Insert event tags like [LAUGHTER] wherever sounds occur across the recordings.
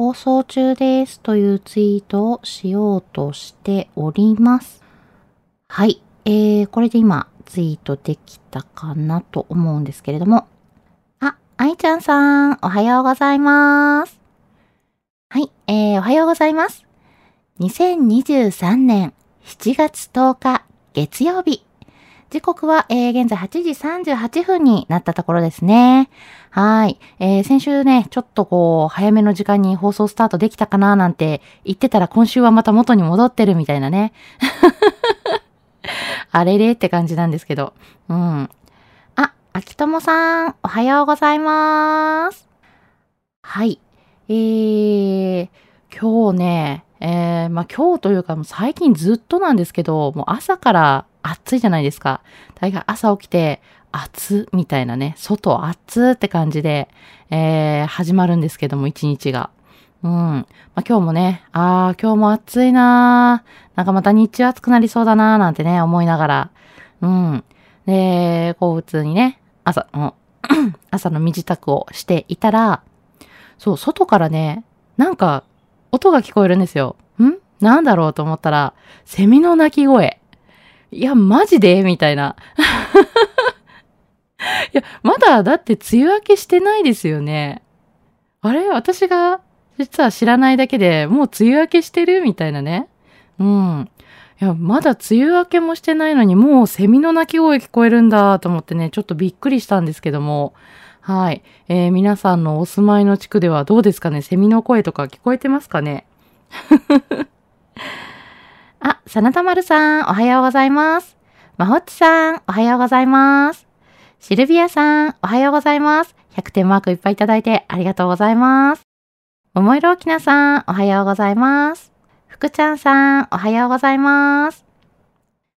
放送中ですというツイートをしようとしております。はい。えー、これで今ツイートできたかなと思うんですけれども。あ、愛ちゃんさん、おはようございます。はい。えー、おはようございます。2023年7月10日月曜日。時刻は、えー、現在8時38分になったところですね。はい。えー、先週ね、ちょっとこう、早めの時間に放送スタートできたかななんて言ってたら今週はまた元に戻ってるみたいなね。[LAUGHS] あれれって感じなんですけど。うん。あ、秋友さん、おはようございます。はい。えー、今日ね、えー、まあ今日というかもう最近ずっとなんですけど、もう朝から暑いじゃないですか。大概朝起きて、暑みたいなね、外暑って感じで、えー、始まるんですけども、一日が。うん。まあ、今日もね、あー、今日も暑いなー。なんかまた日中暑くなりそうだなーなんてね、思いながら。うん。で、こう普通にね、朝、の [CLEARS THROAT] 朝の身支度をしていたら、そう、外からね、なんか、音が聞こえるんですよ。ん？なんだろうと思ったら、セミの鳴き声。いや、マジで？みたいな。[LAUGHS] いや、まだだって梅雨明けしてないですよね。あれ？私が実は知らないだけでもう梅雨明けしてる？みたいなね。うん。いや、まだ梅雨明けもしてないのにもうセミの鳴き声聞こえるんだと思ってね、ちょっとびっくりしたんですけども。はい。えー、皆さんのお住まいの地区ではどうですかね？セミの声とか聞こえてますかね？あ、さなたまるさん、おはようございます。まほっちさん、おはようございます。シルビアさん、おはようございます。100点マークいっぱいいただいてありがとうございます。桃色きなさん、おはようございます。福ちゃんさん、おはようございます。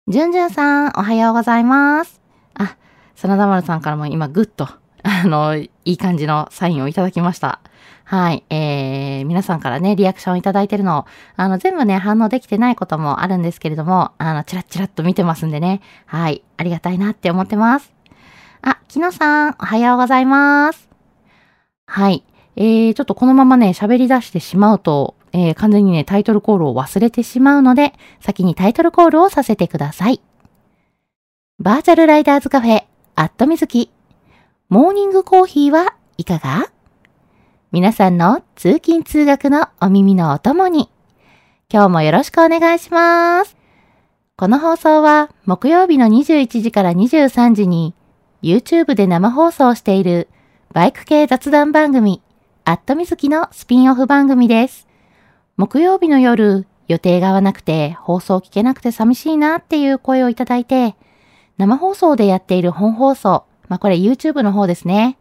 じゅんじゅんさん、おはようございます。あ、真田丸さんからも今グッと、あの、いい感じのサインをいただきました。はい。えー、皆さんからね、リアクションいただいてるの、あの、全部ね、反応できてないこともあるんですけれども、あの、チラッチラッと見てますんでね。はい。ありがたいなって思ってます。あ、きのさん、おはようございます。はい。えー、ちょっとこのままね、喋り出してしまうと、えー、完全にね、タイトルコールを忘れてしまうので、先にタイトルコールをさせてください。バーチャルライダーズカフェ、アットみずき。モーニングコーヒーはいかが？皆さんの通勤通学のお耳のお供に、今日もよろしくお願いします。この放送は木曜日の21時から23時に YouTube で生放送しているバイク系雑談番組、アットみずきのスピンオフ番組です。木曜日の夜、予定が合わなくて放送聞けなくて寂しいなっていう声をいただいて、生放送でやっている本放送、まあこれ YouTube の方ですね。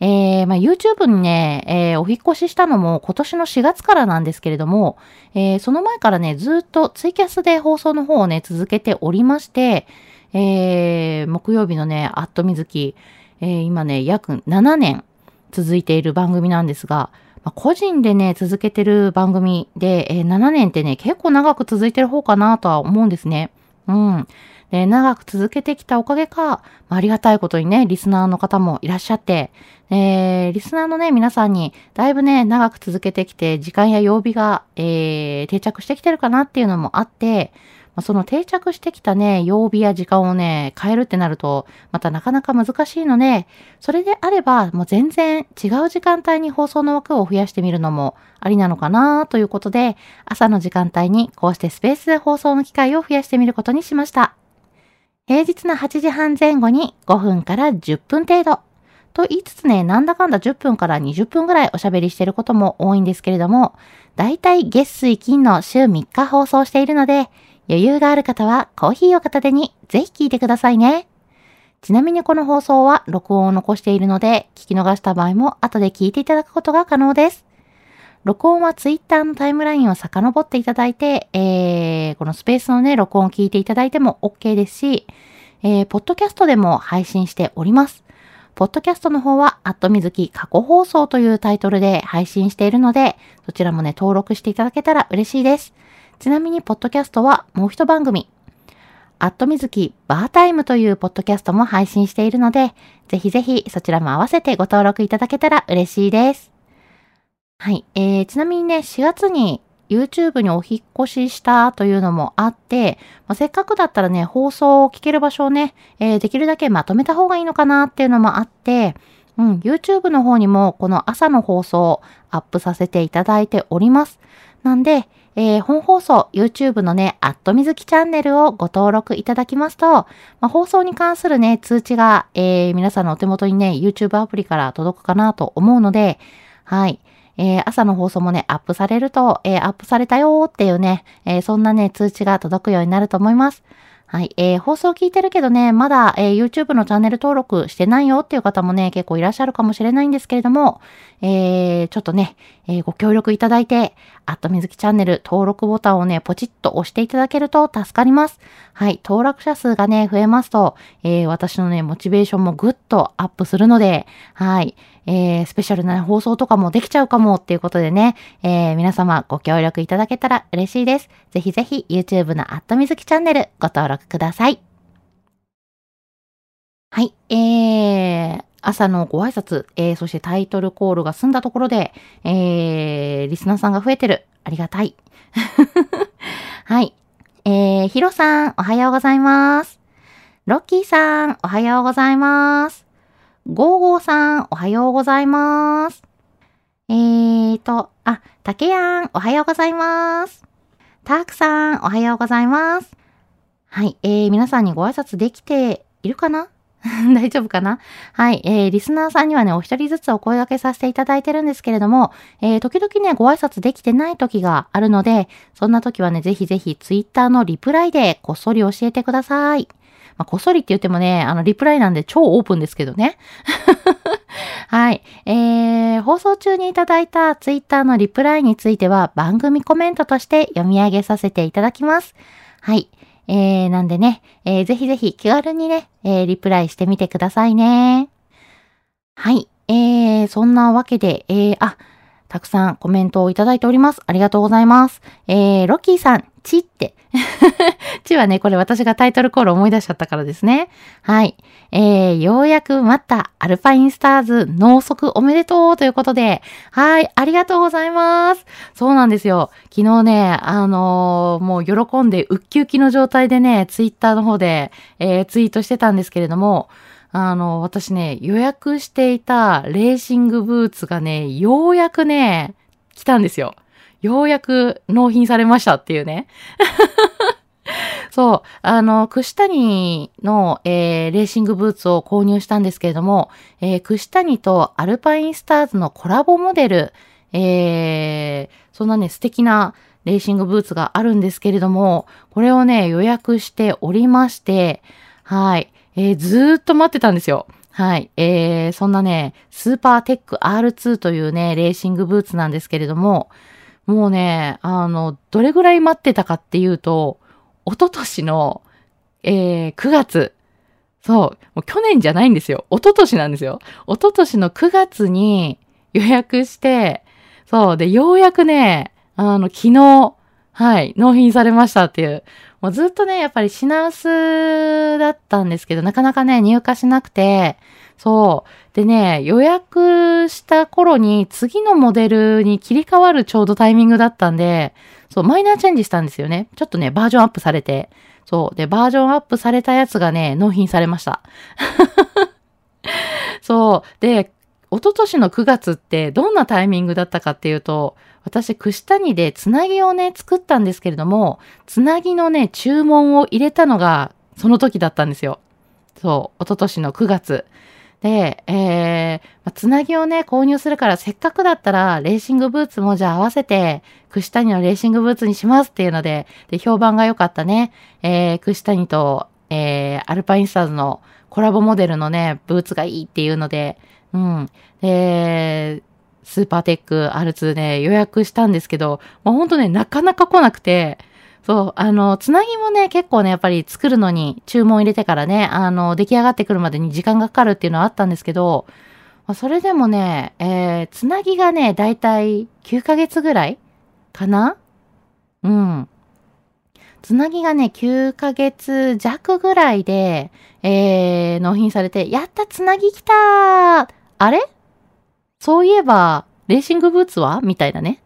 えー、まあ YouTube にね、えーお引越ししたのも今年の4月からなんですけれども、えーその前からね、ずっとツイキャスで放送の方をね、続けておりまして、えー木曜日のね、アットみずき、え今ね、約7年続いている番組なんですが、まあ、個人でね、続けてる番組で、えー、7年ってね、結構長く続いてる方かなとは思うんですね。うん。で、長く続けてきたおかげか、まあ、ありがたいことにね、リスナーの方もいらっしゃって、えー、リスナーのね、皆さんに、だいぶね、長く続けてきて、時間や曜日が、えー、定着してきてるかなっていうのもあって、まあ、その定着してきたね、曜日や時間をね、変えるってなると、またなかなか難しいので、それであれば、もう全然違う時間帯に放送の枠を増やしてみるのもありなのかなということで、朝の時間帯にこうしてスペースで放送の機会を増やしてみることにしました。平日の8時半前後に5分から10分程度。と言いつつね、なんだかんだ10分から20分ぐらいおしゃべりしてることも多いんですけれども、だいたい月水金の週3日放送しているので、余裕がある方はコーヒーを片手にぜひ聞いてくださいね。ちなみにこの放送は録音を残しているので、聞き逃した場合も後で聞いていただくことが可能です。録音はツイッターのタイムラインを遡っていただいて、えー、このスペースのね、録音を聞いていただいても OK ですし、えー、ポッドキャストでも配信しております。ポッドキャストの方は、アットみずき過去放送というタイトルで配信しているので、そちらもね、登録していただけたら嬉しいです。ちなみに、ポッドキャストはもう一番組、アットみずきバータイムというポッドキャストも配信しているので、ぜひぜひそちらも合わせてご登録いただけたら嬉しいです。はい。えー、ちなみにね、4月に YouTube にお引越ししたというのもあって、まあ、せっかくだったらね、放送を聞ける場所をね、えー、できるだけまとめた方がいいのかなっていうのもあって、うん、YouTube の方にもこの朝の放送をアップさせていただいております。なんで、えー、本放送、YouTube のね、アットみずきチャンネルをご登録いただきますと、まあ、放送に関するね、通知が、えー、皆さんのお手元にね、YouTube アプリから届くかなと思うので、はい。えー、朝の放送もね、アップされると、えー、アップされたよーっていうね、えー、そんなね、通知が届くようになると思います。はい。えー、放送聞いてるけどね、まだ、えー、YouTube のチャンネル登録してないよっていう方もね、結構いらっしゃるかもしれないんですけれども、えー、ちょっとね、えー、ご協力いただいて、アットみずきチャンネル登録ボタンをね、ポチッと押していただけると助かります。はい。登録者数がね、増えますと、えー、私のね、モチベーションもぐっとアップするので、はい。えー、スペシャルな放送とかもできちゃうかもっていうことでね、えー、皆様ご協力いただけたら嬉しいです。ぜひぜひ YouTube のアットみずきチャンネルご登録ください。はい、えー、朝のご挨拶、えー、そしてタイトルコールが済んだところで、えー、リスナーさんが増えてる。ありがたい。[LAUGHS] はい。えー、ヒロさん、おはようございます。ロッキーさん、おはようございます。ゴーゴーさん、おはようございます。えーと、あ、たけやん、おはようございます。たーくさん、おはようございます。はい、えー、皆さんにご挨拶できているかな？[LAUGHS] 大丈夫かな？はい。えー、リスナーさんにはね、お一人ずつお声掛けさせていただいてるんですけれども、えー、時々ね、ご挨拶できてない時があるので、そんな時はね、ぜひぜひツイッターのリプライでこっそり教えてください。まあ、こっそりって言ってもね、あの、リプライなんで超オープンですけどね。[LAUGHS] はい。えー、放送中にいただいたツイッターのリプライについては番組コメントとして読み上げさせていただきます。はい。えー、なんでね、えー、ぜひぜひ気軽にね、えー、リプライしてみてくださいね。はい。えー、そんなわけで、えー、あ、たくさんコメントをいただいております。ありがとうございます。えー、ロッキーさん、ちって。[LAUGHS] ちはね、これ私がタイトルコール思い出しちゃったからですね。はい。えー、ようやく待ったアルパインスターズ納速おめでとうということで、はい、ありがとうございます。そうなんですよ。昨日ね、あのー、もう喜んでウッキウキの状態でね、ツイッターの方で、えー、ツイートしてたんですけれども、あの、私ね、予約していたレーシングブーツがね、ようやくね、来たんですよ。ようやく納品されましたっていうね。[LAUGHS] そう、あの、串谷の、えー、レーシングブーツを購入したんですけれども、えー、串谷とアルパインスターズのコラボモデル、えー、そんなね、素敵なレーシングブーツがあるんですけれども、これをね、予約しておりまして、はい、えー、ずっと待ってたんですよ。はい。えー、そんなね、スーパーテック R2 というね、レーシングブーツなんですけれども、もうね、あの、どれぐらい待ってたかっていうと、おととしの、えー、9月。そう。もう去年じゃないんですよ。おととしなんですよ。おととしの9月に予約して、そう。で、ようやくね、あの、昨日、はい、納品されましたっていう。もうずっとね、やっぱり品薄だったんですけど、なかなかね、入荷しなくて、そう。でね、予約した頃に次のモデルに切り替わるちょうどタイミングだったんで、そう、マイナーチェンジしたんですよね。ちょっとね、バージョンアップされて。そう。で、バージョンアップされたやつがね、納品されました。[LAUGHS] そう。で、一昨年の9月ってどんなタイミングだったかっていうと、私、串谷でつなぎをね、作ったんですけれども、つなぎのね、注文を入れたのがその時だったんですよ。そう、一昨年の9月。で、えー、つなぎをね、購入するからせっかくだったら、レーシングブーツもじゃあ合わせて、串谷のレーシングブーツにしますっていうので、で、評判が良かったね、えー、串谷と、えー、アルパインスターズのコラボモデルのね、ブーツがいいっていうので、うん。で、スーパーテック R2 ね、予約したんですけど、もうほんとね、なかなか来なくて、そう、あの、つなぎもね、結構ね、やっぱり作るのに注文入れてからね、あの、出来上がってくるまでに時間がかかるっていうのはあったんですけど、それでもね、えー、つなぎがね、だいたい9ヶ月ぐらいかな？うん。つなぎがね、9ヶ月弱ぐらいで、えー、納品されて、やったつなぎ来たーあれ？そういえば、レーシングブーツは？みたいなね。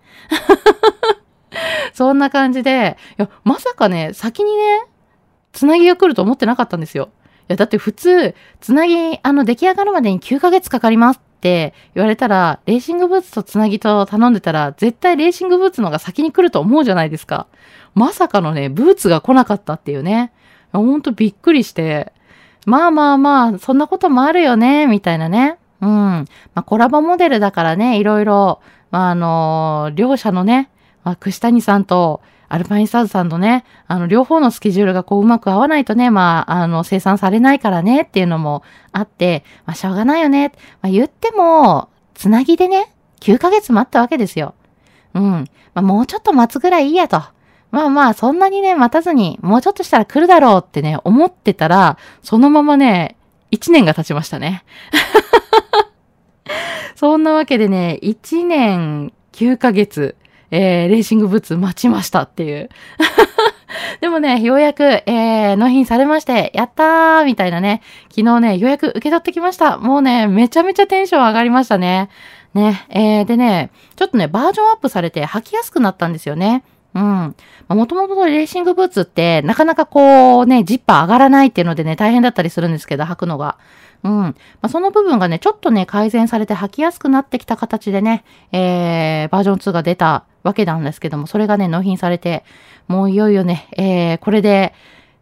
[LAUGHS] そんな感じで、いや、まさかね、先にね、つなぎが来ると思ってなかったんですよ。いや、だって普通、つなぎ、あの、出来上がるまでに9ヶ月かかりますって言われたら、レーシングブーツとつなぎと頼んでたら、絶対レーシングブーツの方が先に来ると思うじゃないですか。まさかのね、ブーツが来なかったっていうね。ほんとびっくりして、まあまあまあ、そんなこともあるよね、みたいなね。うん。まあ、コラボモデルだからね、いろいろ、まあ、あのー、両者のね、まあ、串谷さんと、アルパインスターズさんとね、あの、両方のスケジュールがこううまく合わないとね、まあ、あの、生産されないからねっていうのもあって、まあ、しょうがないよね。まあ、言っても、つなぎでね、9ヶ月待ったわけですよ。うん。まあ、もうちょっと待つぐらいいいやと。まあまあ、そんなにね、待たずに、もうちょっとしたら来るだろうってね、思ってたら、そのままね、1年が経ちましたね。[LAUGHS] そんなわけでね、1年9ヶ月、えー、レーシングブーツ待ちましたっていう。[LAUGHS] でもね、ようやく、えー、納品されまして、やったーみたいなね、昨日ね、ようやく受け取ってきました。もうね、めちゃめちゃテンション上がりましたね。ね、えー、でね、ちょっとね、バージョンアップされて履きやすくなったんですよね。うん。もともとのレーシングブーツって、なかなかこうね、ジッパー上がらないっていうのでね、大変だったりするんですけど、履くのが。うん。まあ、その部分がね、ちょっとね、改善されて履きやすくなってきた形でね、えー、バージョン2が出たわけなんですけども、それがね、納品されて、もういよいよね、えー、これで、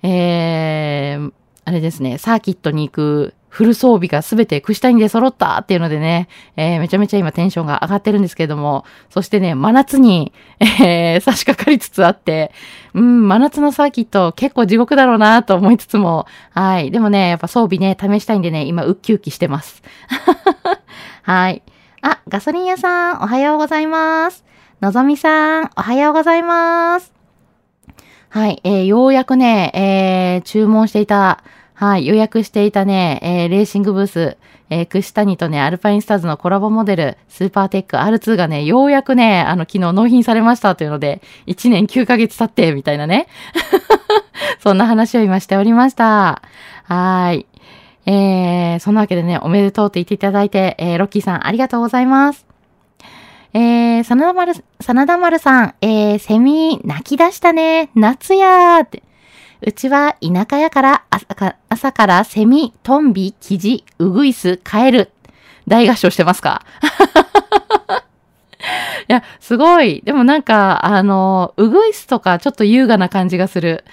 えー、あれですね、サーキットに行くフル装備がすべて串谷で揃ったっていうのでね、えー、めちゃめちゃ今テンションが上がってるんですけれども、そしてね、真夏に、えー、差し掛かりつつあって、うん、真夏のサーキット結構地獄だろうなと思いつつも、はい。でもね、やっぱ装備ね、試したいんでね、今ウッキウキしてます。[LAUGHS] はい。あ、ガソリン屋さん、おはようございます。のぞみさん、おはようございます。はい、えー、ようやくね、えー、注文していた、はい、予約していたね、えー、レーシングブース、えー、串谷とね、アルパインスターズのコラボモデル、スーパーテック R2 がね、ようやくね、あの、昨日納品されましたというので、1年9ヶ月経って、みたいなね。[LAUGHS] そんな話を今しておりました。はい。えー、そんなわけでね、おめでとうと言っていただいて、えー、ロッキーさんありがとうございます。えー、真田丸、真田丸さん、えー、セミ泣き出したね、夏やーって。うちは田舎やから朝か朝からセミ、トンビ、キジ、ウグイス、カエル。大合唱してますか？[LAUGHS] いや、すごい。でもなんか、あの、ウグイスとかちょっと優雅な感じがする。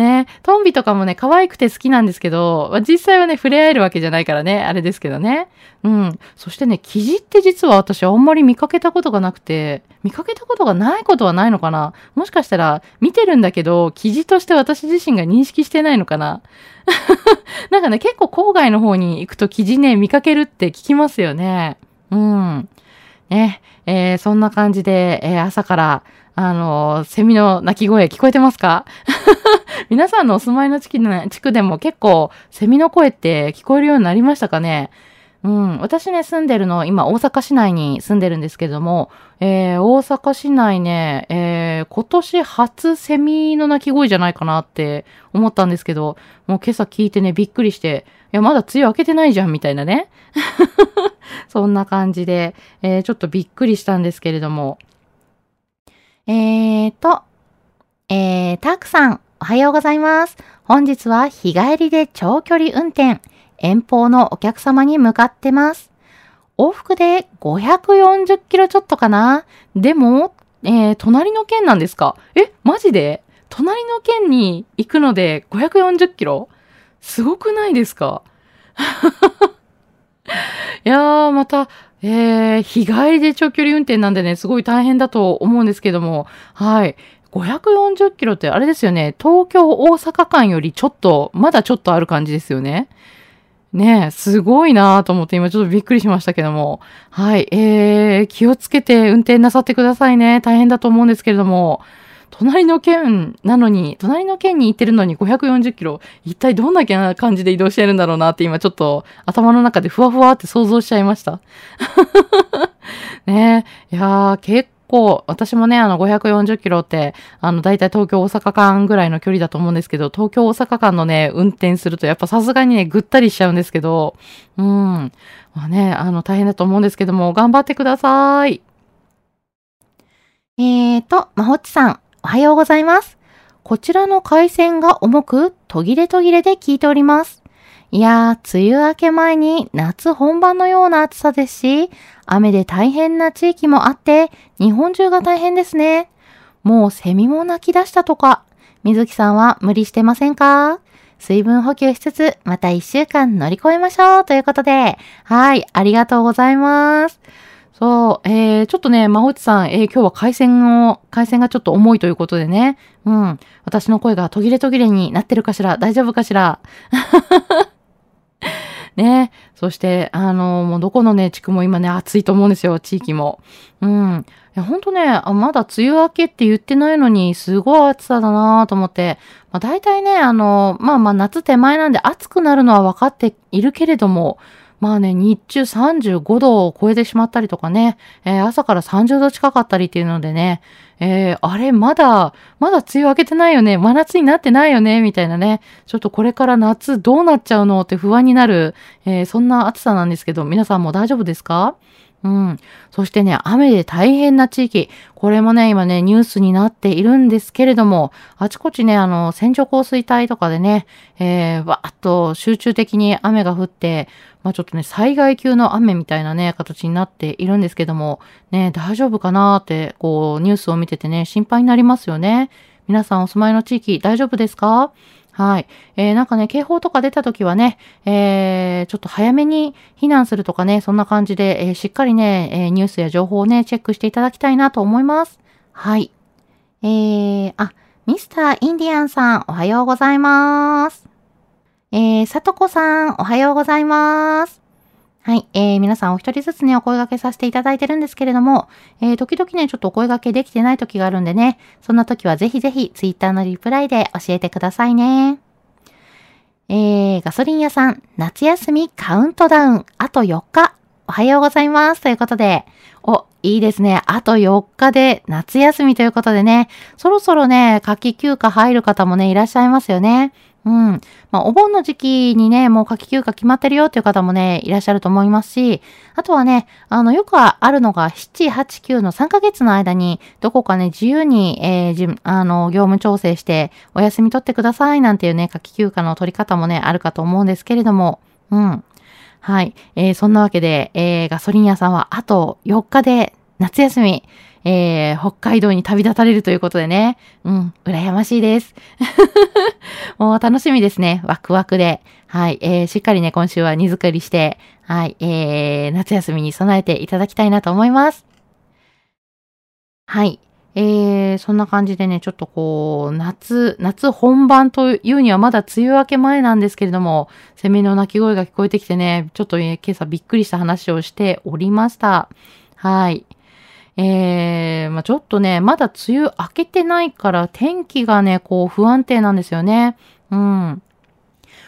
ね、トンビとかもね、可愛くて好きなんですけど、実際はね、触れ合えるわけじゃないからね、あれですけどね。うん。そしてね、キジって実は私あんまり見かけたことがなくて、見かけたことがないことはないのかなもしかしたら、見てるんだけど、キジとして私自身が認識してないのかな [LAUGHS] なんかね、結構郊外の方に行くとキジね、見かけるって聞きますよね。うん。ね、えー、そんな感じで、えー、朝から、あの、セミの鳴き声聞こえてますか？[LAUGHS] 皆さんのお住まいの地区でも結構セミの声って聞こえるようになりましたかね？うん、私ね、住んでるの、今、大阪市内に住んでるんですけども、えー、大阪市内ね、えー、今年初セミの鳴き声じゃないかなって思ったんですけど、もう今朝聞いてね、びっくりして、いや、まだ梅雨明けてないじゃん、みたいなね。[LAUGHS] そんな感じで、えー、ちょっとびっくりしたんですけれども。えーと、えー、たくさん、おはようございます。本日は日帰りで長距離運転。遠方のお客様に向かってます。往復で540キロちょっとかな？でも、えー、隣の県なんですか？え、マジで？隣の県に行くので540キロ？すごくないですか？[LAUGHS] いやー、また、えー、日帰りで長距離運転なんでね、すごい大変だと思うんですけども、はい。540キロってあれですよね、東京大阪間よりちょっと、まだちょっとある感じですよね。ねえ、すごいなと思って今ちょっとびっくりしましたけども。はい、えー、気をつけて運転なさってくださいね。大変だと思うんですけれども。隣の県なのに、隣の県に行ってるのに540キロ、一体どんな感じで移動してるんだろうなって今ちょっと頭の中でふわふわって想像しちゃいました。[LAUGHS] ねえ、いやー、結構、私もね、あの、540キロって、あの、だいたい東京大阪間ぐらいの距離だと思うんですけど、東京大阪間のね、運転すると、やっぱさすがにね、ぐったりしちゃうんですけど、うん。まあね、あの、大変だと思うんですけども、頑張ってください。えーと、まほっちさん、おはようございます。こちらの回線が重く、途切れ途切れで聞いております。いやー、梅雨明け前に夏本番のような暑さですし、雨で大変な地域もあって、日本中が大変ですね。もうセミも泣き出したとか。水木さんは無理してませんか？水分補給しつつ、また一週間乗り越えましょうということで、はい、ありがとうございます。そう、えー、ちょっとね、まほちさん、えー、今日は回線を、回線がちょっと重いということでね、うん、私の声が途切れ途切れになってるかしら？大丈夫かしら？ね。そして、あの、もうどこのね、地区も今ね、暑いと思うんですよ、地域も。うん。いや、ほんとね、まだ梅雨明けって言ってないのに、すごい暑さだなと思って。まあ、大体ね、あの、まあまあ夏手前なんで暑くなるのは分かっているけれども、まあね、日中35度を超えてしまったりとかね、えー、朝から30度近かったりっていうのでね、えー、あれ、まだ、まだ梅雨明けてないよね、真夏になってないよね、みたいなね、ちょっとこれから夏どうなっちゃうのって不安になる、えー、そんな暑さなんですけど、皆さんも大丈夫ですか？うん。そしてね、雨で大変な地域。これもね、今ね、ニュースになっているんですけれども、あちこちね、あの、線状降水帯とかでね、えー、わーっと集中的に雨が降って、まあちょっとね、災害級の雨みたいなね、形になっているんですけども、ね、大丈夫かなって、こう、ニュースを見ててね、心配になりますよね。皆さんお住まいの地域大丈夫ですか？はい。えー、なんかね、警報とか出た時はね、えー、ちょっと早めに避難するとかね、そんな感じで、えー、しっかりね、えー、ニュースや情報をね、チェックしていただきたいなと思います。はい。えー、あ、ミスターインディアンさん、おはようございます。えー、さとこさん、おはようございます。はい。えー、皆さんお一人ずつね、お声掛けさせていただいてるんですけれども、えー、時々ね、ちょっとお声掛けできてない時があるんでね、そんな時はぜひぜひ、ツイッターのリプライで教えてくださいね。えー、ガソリン屋さん、夏休みカウントダウン、あと4日、おはようございます。ということで、お、いいですね。あと4日で夏休みということでね、そろそろね、夏季休暇入る方もね、いらっしゃいますよね。うん。まあ、お盆の時期にね、もう夏季休暇決まってるよっていう方もね、いらっしゃると思いますし、あとはね、あの、よくあるのが、7、8、9の3ヶ月の間に、どこかね、自由に、えー、じあの、業務調整して、お休み取ってくださいなんていうね、夏季休暇の取り方もね、あるかと思うんですけれども、うん。はい。えー、そんなわけで、えー、ガソリン屋さんはあと4日で夏休み。えー、北海道に旅立たれるということでね。うん、羨ましいです。[LAUGHS] もう楽しみですね。ワクワクで。はい、えー、しっかりね、今週は荷造りして、はい、えー、夏休みに備えていただきたいなと思います。はい。えー、そんな感じでね、ちょっとこう、夏、夏本番というにはまだ梅雨明け前なんですけれども、セミの鳴き声が聞こえてきてね、ちょっと、今朝びっくりした話をしておりました。はい。えー、まあ、ちょっとね、まだ梅雨明けてないから天気がね、こう不安定なんですよね。うん。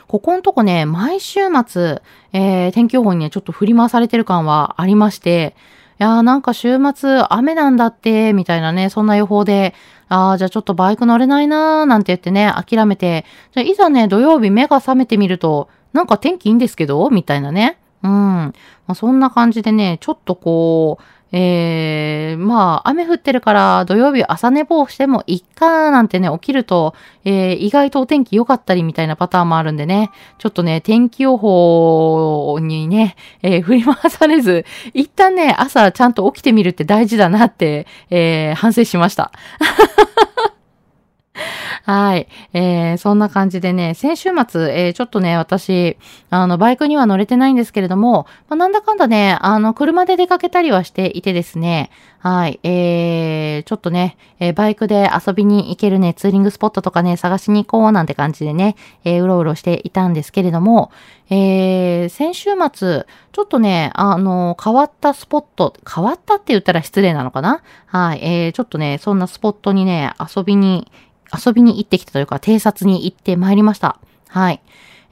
ここのとこね、毎週末、えー、天気予報にね、ちょっと振り回されてる感はありまして、いやーなんか週末雨なんだって、みたいなね、そんな予報で、ああ、じゃあちょっとバイク乗れないなーなんて言ってね、諦めて、じゃあいざね、土曜日目が覚めてみると、なんか天気いいんですけどみたいなね。うん。まあ、そんな感じでね、ちょっとこう、えー、まあ、雨降ってるから土曜日朝寝坊してもいっかなんてね、起きると、えー、意外とお天気良かったりみたいなパターンもあるんでね、ちょっとね、天気予報にね、えー、振り回されず、一旦ね、朝ちゃんと起きてみるって大事だなって、えー、反省しました。はい。えー、そんな感じでね、先週末、えー、ちょっとね、私、あの、バイクには乗れてないんですけれども、まあ、なんだかんだね、あの、車で出かけたりはしていてですね、はい。えー、ちょっとね、えー、バイクで遊びに行けるね、ツーリングスポットとかね、探しに行こうなんて感じでね、えー、うろうろしていたんですけれども、えー、先週末、ちょっとね、あの、変わったスポット、変わったって言ったら失礼なのかな？はい。えー、ちょっとね、そんなスポットにね、遊びに遊びに行ってきたというか、偵察に行ってまいりました。はい。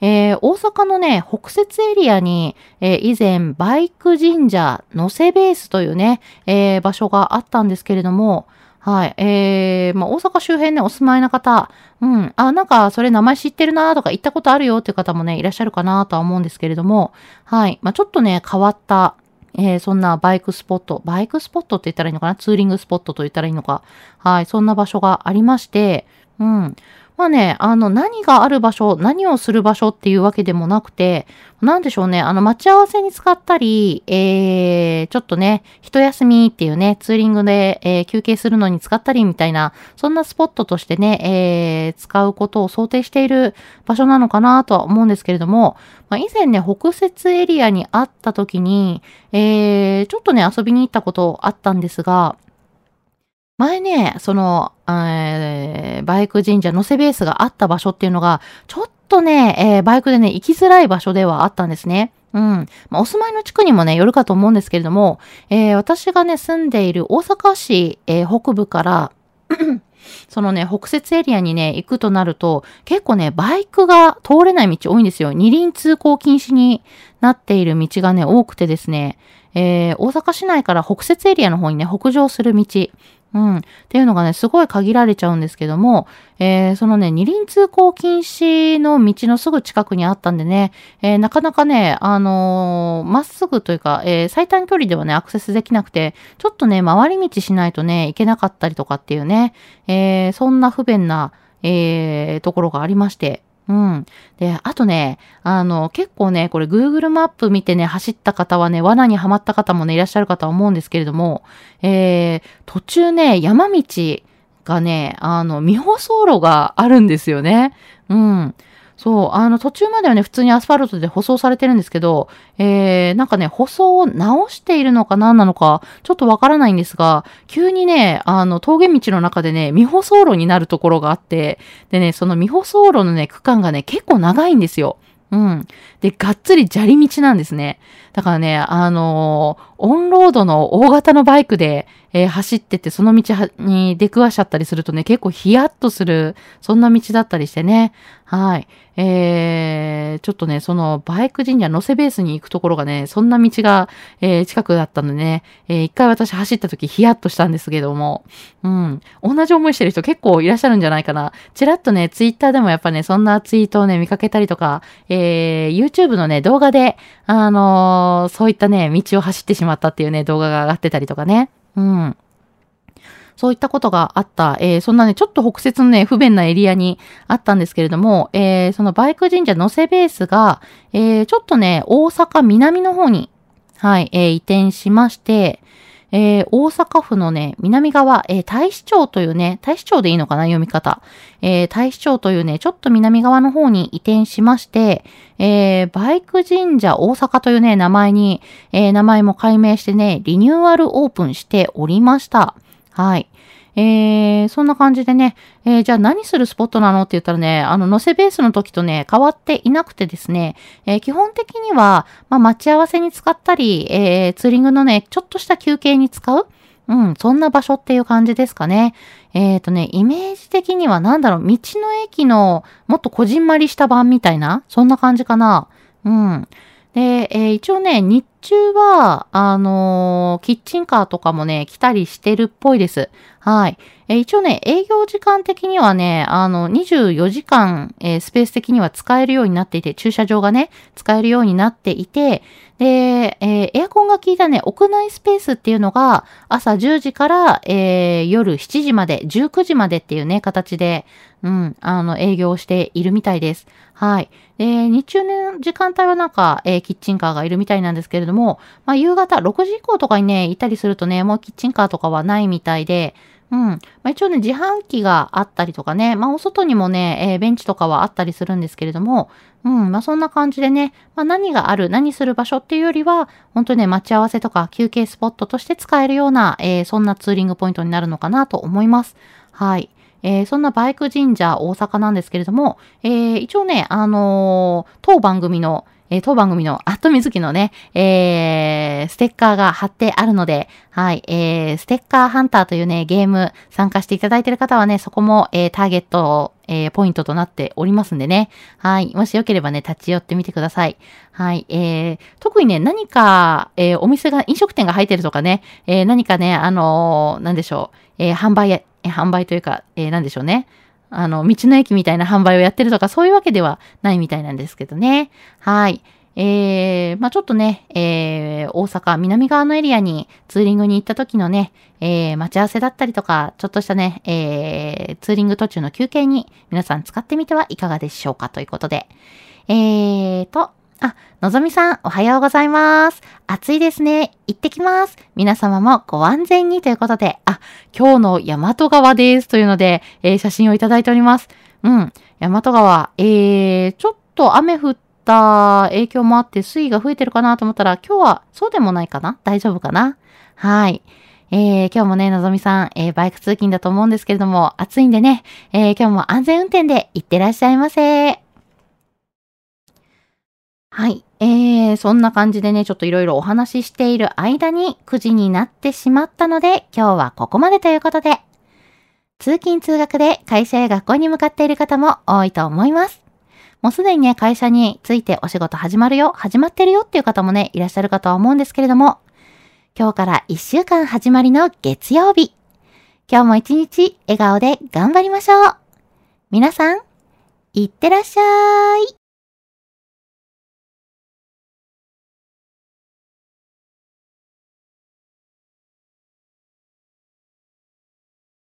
えー、大阪のね、北摂エリアに、えー、以前、バイク神社、のせベースというね、えー、場所があったんですけれども、はい。えー、まあ、大阪周辺ね、お住まいの方、うん、あ、なんか、それ名前知ってるなとか、行ったことあるよっていう方もね、いらっしゃるかなとは思うんですけれども、はい。まあ、ちょっとね、変わった、えー、そんなバイクスポット、バイクスポットって言ったらいいのかな？ツーリングスポットと言ったらいいのか？はい、そんな場所がありまして、うん。まあね、あの、何がある場所、何をする場所っていうわけでもなくて、なんでしょうね、あの、待ち合わせに使ったり、えー、ちょっとね、一休みっていうね、ツーリングで、えー、休憩するのに使ったりみたいな、そんなスポットとしてね、えー、使うことを想定している場所なのかなとは思うんですけれども、まあ、以前ね、北節エリアにあった時に、えー、ちょっとね、遊びに行ったことあったんですが、前ね、その、えー、バイク神社のせベースがあった場所っていうのが、ちょっとね、えー、バイクでね、行きづらい場所ではあったんですね。うん。まあ、お住まいの地区にもね、よるかと思うんですけれども、えー、私がね、住んでいる大阪市、えー、北部から [CLEARS THROAT] そのね、北節エリアにね、行くとなると、結構ね、バイクが通れない道多いんですよ。二輪通行禁止になっている道がね、多くてですね、えー、大阪市内から北節エリアの方にね、北上する道、うん。っていうのがね、すごい限られちゃうんですけども、えー、そのね、二輪通行禁止の道のすぐ近くにあったんでね、えー、なかなかね、あのー、まっすぐというか、え、最短距離ではね、アクセスできなくて、ちょっとね、回り道しないとね、行けなかったりとかっていうね、え、そんな不便な、え、ところがありまして、うん。で、あとね、あの、結構ね、これ Google マップ見てね、走った方はね、罠にはまった方もね、いらっしゃるかとは思うんですけれども、えー、途中ね、山道がね、あの、未舗装路があるんですよね。うん。そう、あの、途中まではね、普通にアスファルトで舗装されてるんですけど、えー、なんかね、舗装を直しているのか何なのか、ちょっとわからないんですが、急にね、あの、峠道の中でね、未舗装路になるところがあって、でね、その未舗装路のね、区間がね、結構長いんですよ。うん。で、がっつり砂利道なんですね。だからね、あのー、オンロードの大型のバイクで、えー、走ってて、その道に出くわしちゃったりするとね、結構ヒヤッとする、そんな道だったりしてね。はい。えー、ちょっとね、そのバイク神社乗せベースに行くところがね、そんな道が、えー、近くだったのでね、えー、一回私走った時ヒヤッとしたんですけども、うん。同じ思いしてる人結構いらっしゃるんじゃないかな。ちらっとね、ツイッターでもやっぱね、そんなツイートをね、見かけたりとか、えー、YouTube のね、動画で、あのー、そういったね、道を走ってしまったっていうね、動画が上がってたりとかね。うん。そういったことがあった、えー、そんなね、ちょっと北節のね、不便なエリアにあったんですけれども、えー、そのバイク神社のせベースが、えー、ちょっとね、大阪南の方に、はい、え、移転しまして、えー、大阪府のね、南側、えー、大使町というね、大使町でいいのかな、読み方。えー、大使町というね、ちょっと南側の方に移転しまして、えー、バイク神社大阪というね、名前に、えー、名前も改名してね、リニューアルオープンしておりました。はい。えー、そんな感じでね、えー、じゃあ何するスポットなのって言ったらね、あの、乗せベースの時とね、変わっていなくてですね、えー、基本的には、まあ、待ち合わせに使ったり、えー、ツーリングのね、ちょっとした休憩に使ううん、そんな場所っていう感じですかね。えっ、ー、とね、イメージ的にはなんだろう、道の駅のもっとこじんまりした版みたいな、そんな感じかな。うん。で、えー、一応ね、日中は、あのー、キッチンカーとかもね、来たりしてるっぽいです。はい。えー、一応ね、営業時間的にはね、あの、24時間、えスペース的には使えるようになっていて、駐車場がね、使えるようになっていて、で、えエアコンが効いたね、屋内スペースっていうのが、朝10時から、え夜7時まで、19時までっていうね、形で、うん、あの、営業しているみたいです。はい。で、日中の時間帯はなんか、え、キッチンカーがいるみたいなんですけれども、まあ、夕方6時以降とかにね、いたりするとね、もうキッチンカーとかはないみたいで、うん。まあ、一応ね、自販機があったりとかね、まあ、お外にもね、えー、ベンチとかはあったりするんですけれども、うん。まあ、そんな感じでね、まあ、何がある、何する場所っていうよりは、本当にね、待ち合わせとか休憩スポットとして使えるような、えー、そんなツーリングポイントになるのかなと思います。はい。えー、そんなバイク神社大阪なんですけれども、えー、一応ね、あのー、当番組の、えー、当番組のアットミズキのね、えー、ステッカーが貼ってあるので、はい、えー、ステッカーハンターというね、ゲーム参加していただいている方はね、そこも、えー、ターゲットを、えー、ポイントとなっておりますんでね。はい。もしよければね、立ち寄ってみてください。はい。えー、特にね、何か、えー、お店が、飲食店が入ってるとかね、え、何かね、あのー、なんでしょう、え、販売、販売というか、えー、なんでしょうね。あの、道の駅みたいな販売をやってるとか、そういうわけではないみたいなんですけどね。はい。えー、まあちょっとね、えー、大阪南側のエリアにツーリングに行った時のね、えー、待ち合わせだったりとか、ちょっとしたね、えー、ツーリング途中の休憩に皆さん使ってみてはいかがでしょうかということで。えーと、あ、のぞみさん、おはようございます。暑いですね。行ってきます。皆様もご安全にということで、あ、今日の大和川です。というので、えー、写真をいただいております。うん。大和川、えー、ちょっと雨降った影響もあって水位が増えてるかなと思ったら、今日はそうでもないかな？大丈夫かな？はい。えー、今日もね、のぞみさん、えー、バイク通勤だと思うんですけれども、暑いんでね、えー、今日も安全運転で行ってらっしゃいませ。はい。えー、そんな感じでね、ちょっといろいろお話ししている間に9時になってしまったので、今日はここまでということで、通勤通学で会社や学校に向かっている方も多いと思います。もうすでにね、会社についてお仕事始まるよ、始まってるよっていう方もね、いらっしゃるかとは思うんですけれども、今日から1週間始まりの月曜日。今日も一日笑顔で頑張りましょう。皆さん、いってらっしゃい。